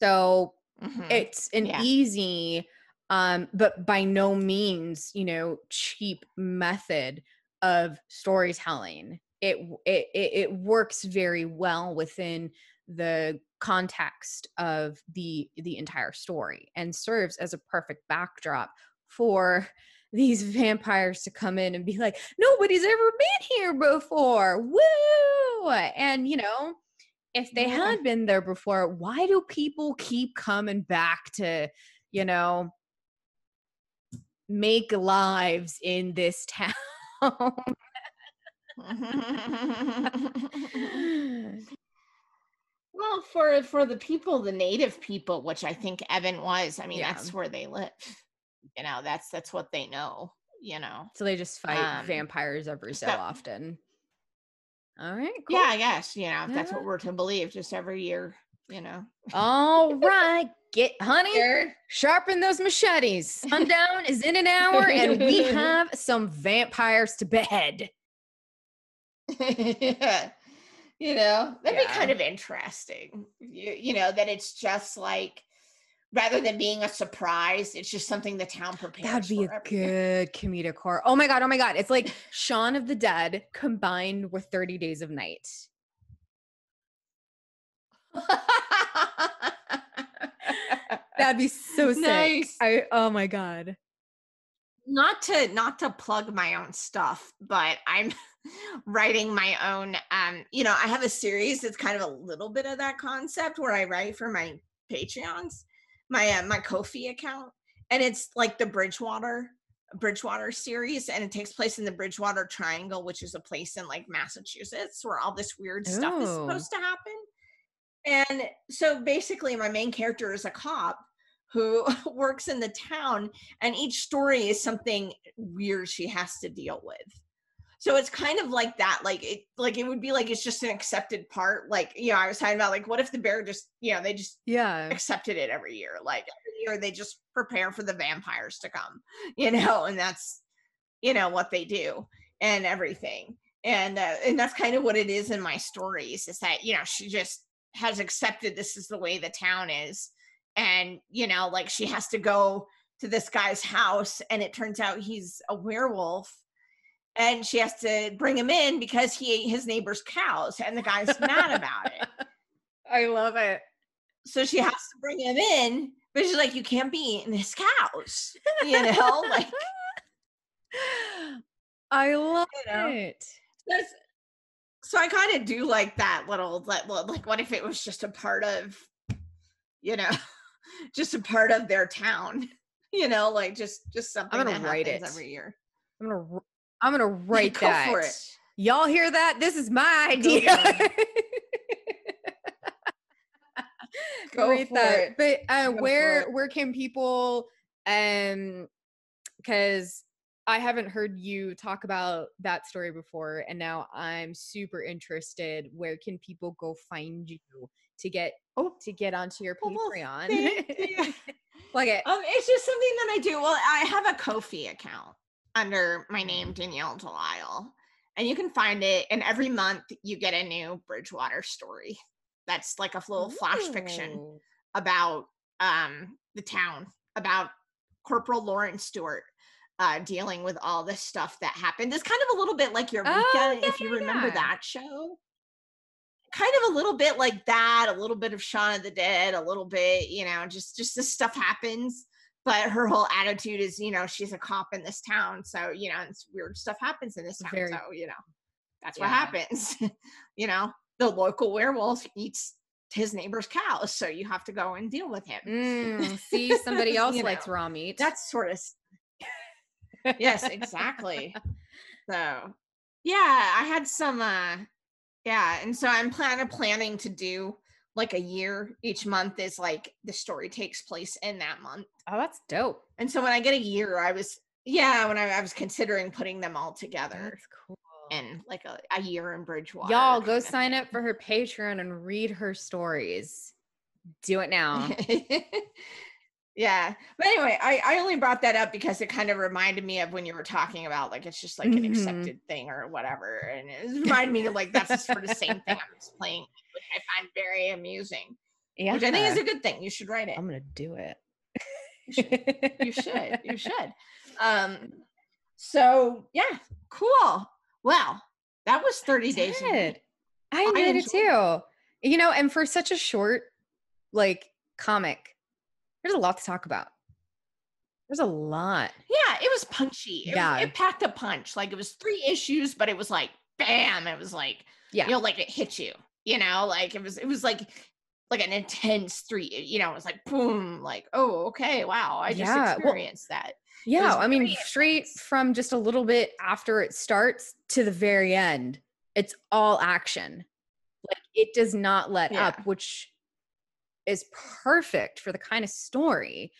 So, Mhm. it's an Yeah. easy um but by no means you know cheap method of storytelling it it, it works very well within the context of the the entire story and serves as a perfect backdrop for these vampires to come in and be like nobody's ever been here before woo and you know if they Yeah. had been there before why do people keep coming back to you know make lives in this town well, for for the people, the native people, which I think Eben was, I mean, Yeah. that's where they live. You know, that's that's what they know. You know, so they just fight Um, vampires every so so- often all right cool. yeah, I guess you know if that's what we're to believe. Just every year, you know. all right get honey Sure. sharpen those machetes sundown is in an hour and we have some vampires to bed yeah. You know, that'd be kind of interesting. You, you know, that it's just like rather than being a surprise. It's just something the town prepares. That'd be a good comedic horror. Oh my god, oh my god. It's like Shaun of the Dead combined with 30 Days of Night. That'd be so sick. Nice. I oh my god. not to not to plug my own stuff but i'm writing my own um you know i have a series that's kind of a little bit of that concept where i write for my patreons my uh, my ko-fi account and it's like the bridgewater bridgewater series and it takes place in the bridgewater triangle which is a place in like massachusetts where all this weird stuff is supposed to happen. And so basically my main character is a cop who works in the town and each story is something weird she has to deal with so it's kind of like that like it like it would be like it's just an accepted part like you know i was talking about like what if the bear just you know they just Yeah. accepted it every year like every year they just prepare for the vampires to come you know and that's you know what they do and everything and uh, and that's kind of what it is in my stories is that you know she just has accepted this is the way the town is and you know like she has to go to this guy's house and it turns out he's a werewolf and she has to bring him in because he ate his neighbor's cows and the guy's mad about it I love it. so she has to bring him in but she's like you can't be eating his cows you know like I love You know? it. That's- so I kind of do like that little like, well, like what if it was just a part of you know just a part of their town you know like just just something I'm gonna that write happens it. every year I'm gonna I'm gonna write Go that. for it. Y'all hear that? This is my idea. Go Write for that. it. But uh, where where can people um because I haven't heard you talk about that story before, and now I'm super interested. Where can people go find you to get Oh. to get onto your Patreon? Plug it. um it's just something that i do well i have a ko-fi account under my name danielle delisle. And you can find it and every month you get a new bridgewater story. That's like a little flash fiction about um the town about corporal lauren stewart uh dealing with all this stuff that happened. It's kind of a little bit like eureka Oh, if you yeah, remember yeah. that show. Kind of a little bit like that a little bit of shaun of the dead a little bit you know just just this stuff happens but her whole attitude is you know she's a cop in this town so you know it's weird stuff happens in this town Very- so you know that's what happens you know? The local werewolf eats his neighbor's cows so you have to go and deal with him Mm, see, somebody else likes know, raw meat. that's sort of yes exactly. So yeah i had some uh yeah and so i'm plan of planning to do like a year each month is like the story takes place in that month oh, that's dope. and so when i get a year i was yeah when i, I was considering putting them all together That's cool. in like a, a year in bridgewater Y'all go sign up for her Patreon and read her stories. Do it now. yeah but anyway I, I only brought that up because it kind of reminded me of when you were talking about like it's just like an Mhm. accepted thing or whatever and it reminded me of like that's the sort of same thing i'm just playing, which i find very amusing Yeah. which i think is a good thing you should write it I'm gonna do it. you should you should you should um so yeah cool well that was 30 days of did. Heat. I enjoyed it too. You know, and for such a short like comic, there's a lot to talk about. There's a lot. Yeah, it was punchy. It, Yeah. was, it packed a punch. Like it was three issues, but it was like bam. It was like Yeah. you know, like it hit you. You know, like it was it was like like an intense three. You know, it was like boom. Like oh, okay, wow. I just Yeah, well, experienced that. Yeah, I mean, very straight from just a little bit after it starts to the very end, it's all action. Like it does not let Yeah. up, which is perfect for the kind of story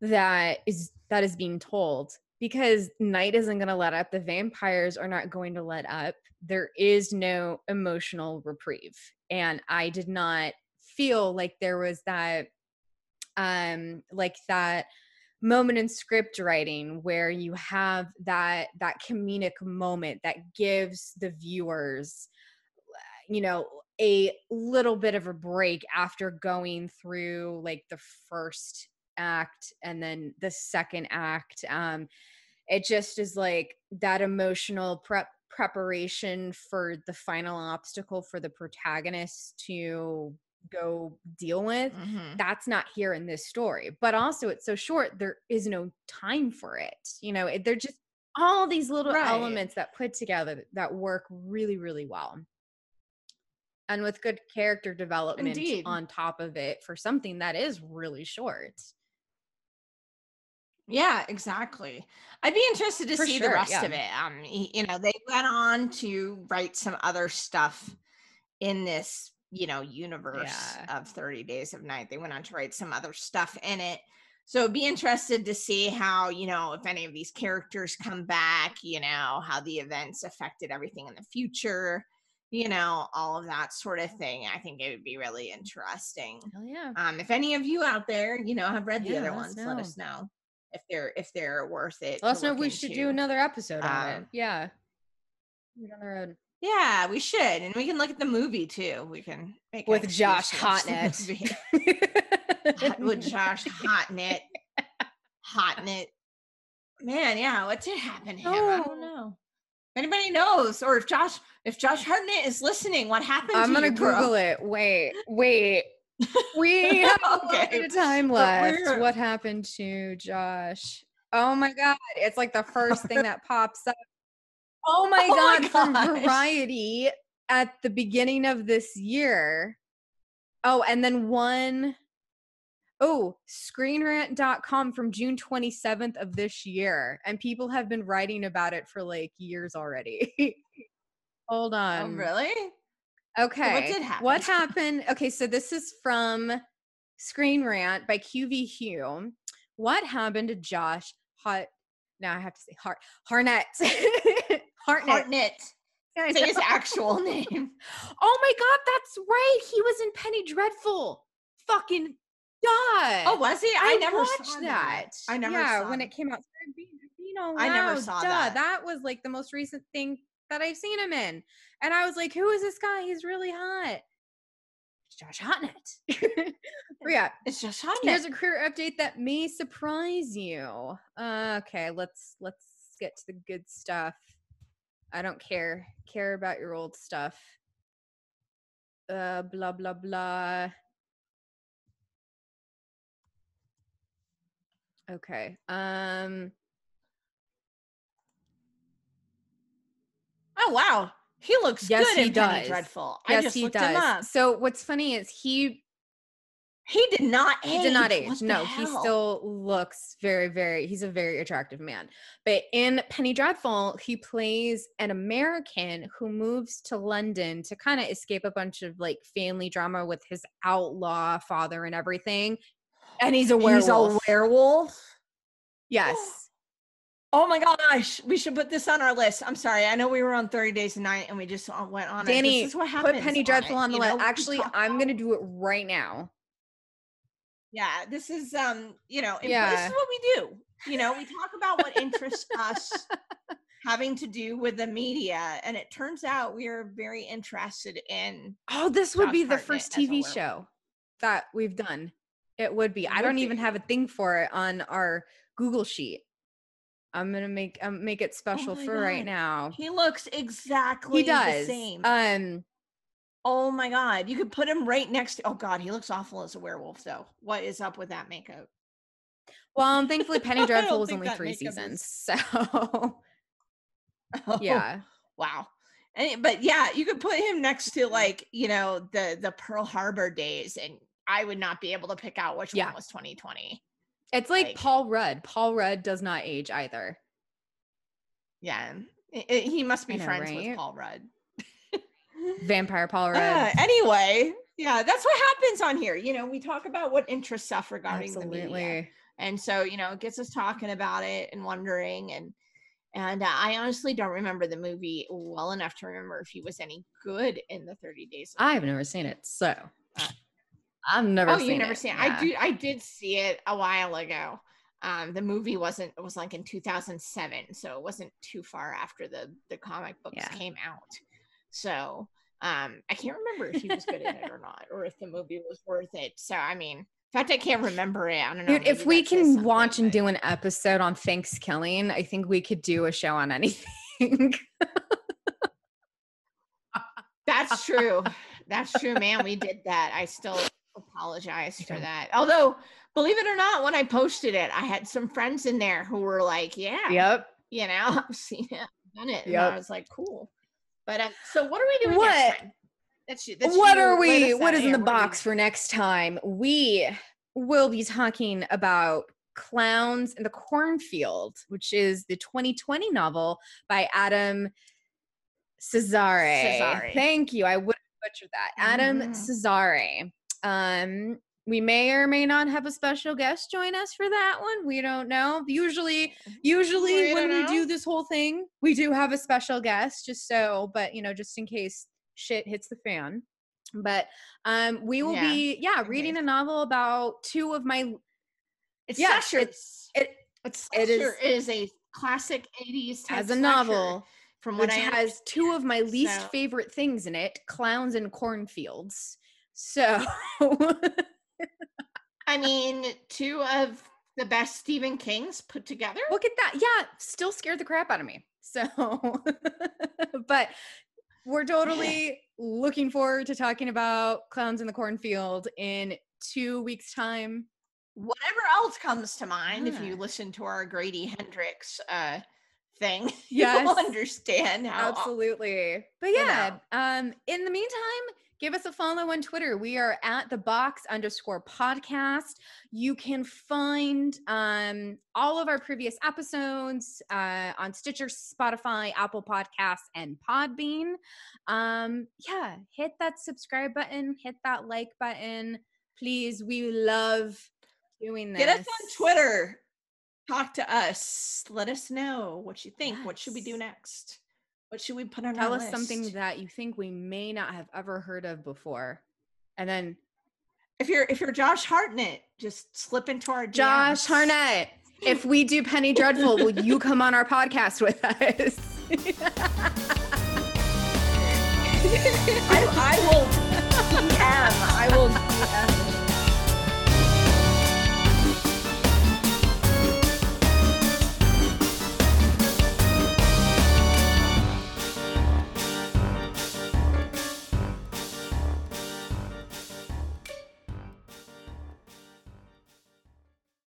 that is that is being told because night isn't going to let up the vampires are not going to let up. There is no emotional reprieve. And i did not feel like there was that um like that moment in script writing where you have that that comedic moment that gives the viewers you know a little bit of a break after going through like the first act and then the second act um it just is like that emotional prep preparation for the final obstacle for the protagonist to go deal with Mhm. that's not here in this story but also it's so short there is no time for it you know it, they're just all these little Right. elements that put together that work really really well and with good character development Indeed. on top of it for something that is really short Yeah, exactly. I'd be interested to For see sure, the rest yeah. of it. Um, you know, they went on to write some other stuff in this, you know, universe Yeah. of 30 Days of Night. They went on to write some other stuff in it. So be interested to see how, you know, if any of these characters come back, you know, how the events affected everything in the future, you know, all of that sort of thing. I think it would be really interesting. Hell yeah Um, if any of you out there, you know, have read the Yeah, other let ones, let us know if they're if they're worth it. let us know if we should do another episode on it Um, yeah We're down the road Yeah, we should, and we can look at the movie too. We can make with Josh to watch the Hotnet. Hot- with Josh Hotnet, Hotnet. Man, yeah, what did happen to him? I Oh. don't know. Anybody knows, or if Josh, if Josh Hartnett is listening, what happened? I'm to gonna you? Google it. Wait, wait. We have a Okay, bit of time left. What happened to Josh? Oh my god! It's like the first thing that pops up. Oh my Oh my god! From. Variety at the beginning of this year. Oh, and then one oh screenrant.com from June 27th of this year. And people have been writing about it for like years already. Hold on. Oh, on. really? Okay. did happen? What happened? Okay, so this is from Screen Rant by QV Hugh. What happened to Josh Hot? Now I have to say Hart Harnett. Hartnett. Hartnett. Say his actual name. Oh my god, that's right. He was in Penny Dreadful. Fucking duh. Oh, was he? I, never watched saw that. I never Yeah, when that. it came out. I never saw duh. that. That was like the most recent thing that I've seen him in. And I was like, who is this guy? He's really hot. It's Josh Hotnet. Yeah, It's just here's Hartnett. a career update that may surprise you. Uh, okay, let's let's get to the good stuff. I don't care care about your old stuff. Uh, blah blah blah. Okay. Um. Oh wow, he looks Yes, good he in Penny does. Dreadful. Yes, just he looked him up. does. So what's funny is he He did not age. he did not age. What No, he still looks very, very. He's a very attractive man. But in Penny Dreadful, he plays an American who moves to London to kind of escape a bunch of like family drama with his outlaw father and everything. And he's a werewolf. He's a werewolf. yes. Oh my gosh, we should put this on our list. I'm sorry. I know we were on 30 Days a Night and we just went on. it. Danny, this is what Put. Penny on Dreadful it, on the list. know? Actually, I'm gonna do it right now. Yeah, this is um, you know, it- this is what we do. You know, we talk about what interests us having to do with the media, and it turns out we are very interested in. Oh, this would Josh be the Hartnett first TV show that we've done. It would be. I don't even have a thing for it on our Google sheet. I'm gonna make um, make it special Oh for right now. He looks exactly He does. the same. Um, oh my god, you could put him right next to. Oh god, he looks awful as a werewolf though. What is up with that makeup? well, um, thankfully, Penny Dreadful was only three makeup is- seasons, so Oh, yeah. wow. And, but yeah, you could put him next to like you know the the Pearl Harbor days, and I would not be able to pick out which Yeah. one was 2020. It's like, Like- Paul Rudd. Paul Rudd does not age either. Yeah, I- I- he must be know, friends right? with Paul Rudd. Vampire Paul Rudd. Uh, anyway, yeah, that's what happens on here. You know, we talk about what interests us regarding the media. And so you know it gets us talking about it and wondering and and uh, i honestly don't remember the movie well enough to remember if he was any good in the 30 days I've never seen it, so I've never oh seen you never it. seen it yeah. i do i did see it a while ago um the movie wasn't it was like in 2007 so it wasn't too far after the the comic books Yeah. came out so Um, I can't remember if he was good in it or not, or if the movie was worth it. So I mean, in fact, I can't remember it. I don't know. Dude, if we can watch and but- do an episode on Thanksgiving, I think we could do a show on anything. That's true. That's true, man. We did that. I still apologize for that. Although, believe it or not, when I posted it, I had some friends in there who were like, "Yeah, yep. you know, I've seen it, I've done it." And Yep. I was like, "Cool." But uh, so, what are we doing What? That's, you- that's what you. are we what is in the what box for next time we will be talking about clowns in the cornfield which is the 2020 novel by adam cesare Cesare. thank you i would have butchered that adam Mhm. cesare um we may or may not have a special guest join us for that one. We don't know. Usually usually We when we do this whole thing we do have a special guest just so but you know just in case shit hits the fan. But um we will Yeah, be yeah in reading a novel about two of my It's yeah, slasher. it's- it it's it is- a classic 80s type as a novel from what which I has two of my least so- favorite things in it clowns and cornfields so I mean, two of the best Stephen Kings put together. look at that yeah still scared the crap out of me so but we're totally looking forward to talking about clowns in the cornfield in two weeks time Whatever else comes to mind, if you listen to our Grady Hendrix uh, thing, Yes. you'll understand how. Absolutely. But you yeah, um, in the meantime, give us a follow on Twitter. We are at the box underscore podcast. You can find um all of our previous episodes uh on Stitcher, Spotify, Apple Podcasts, and Podbean. Um, yeah, hit that subscribe button, hit that like button. Please, we love doing this. Get us on Twitter. Talk to us. Let us know what you think. What should we do next? What should we put on Tell our us something that you think we may not have ever heard of before. And then If you're if you're Josh Hartnett, just slip into our Josh DMs. Hartnett, if we do Penny Dreadful, will you come on our podcast with us? I, I will DM. I will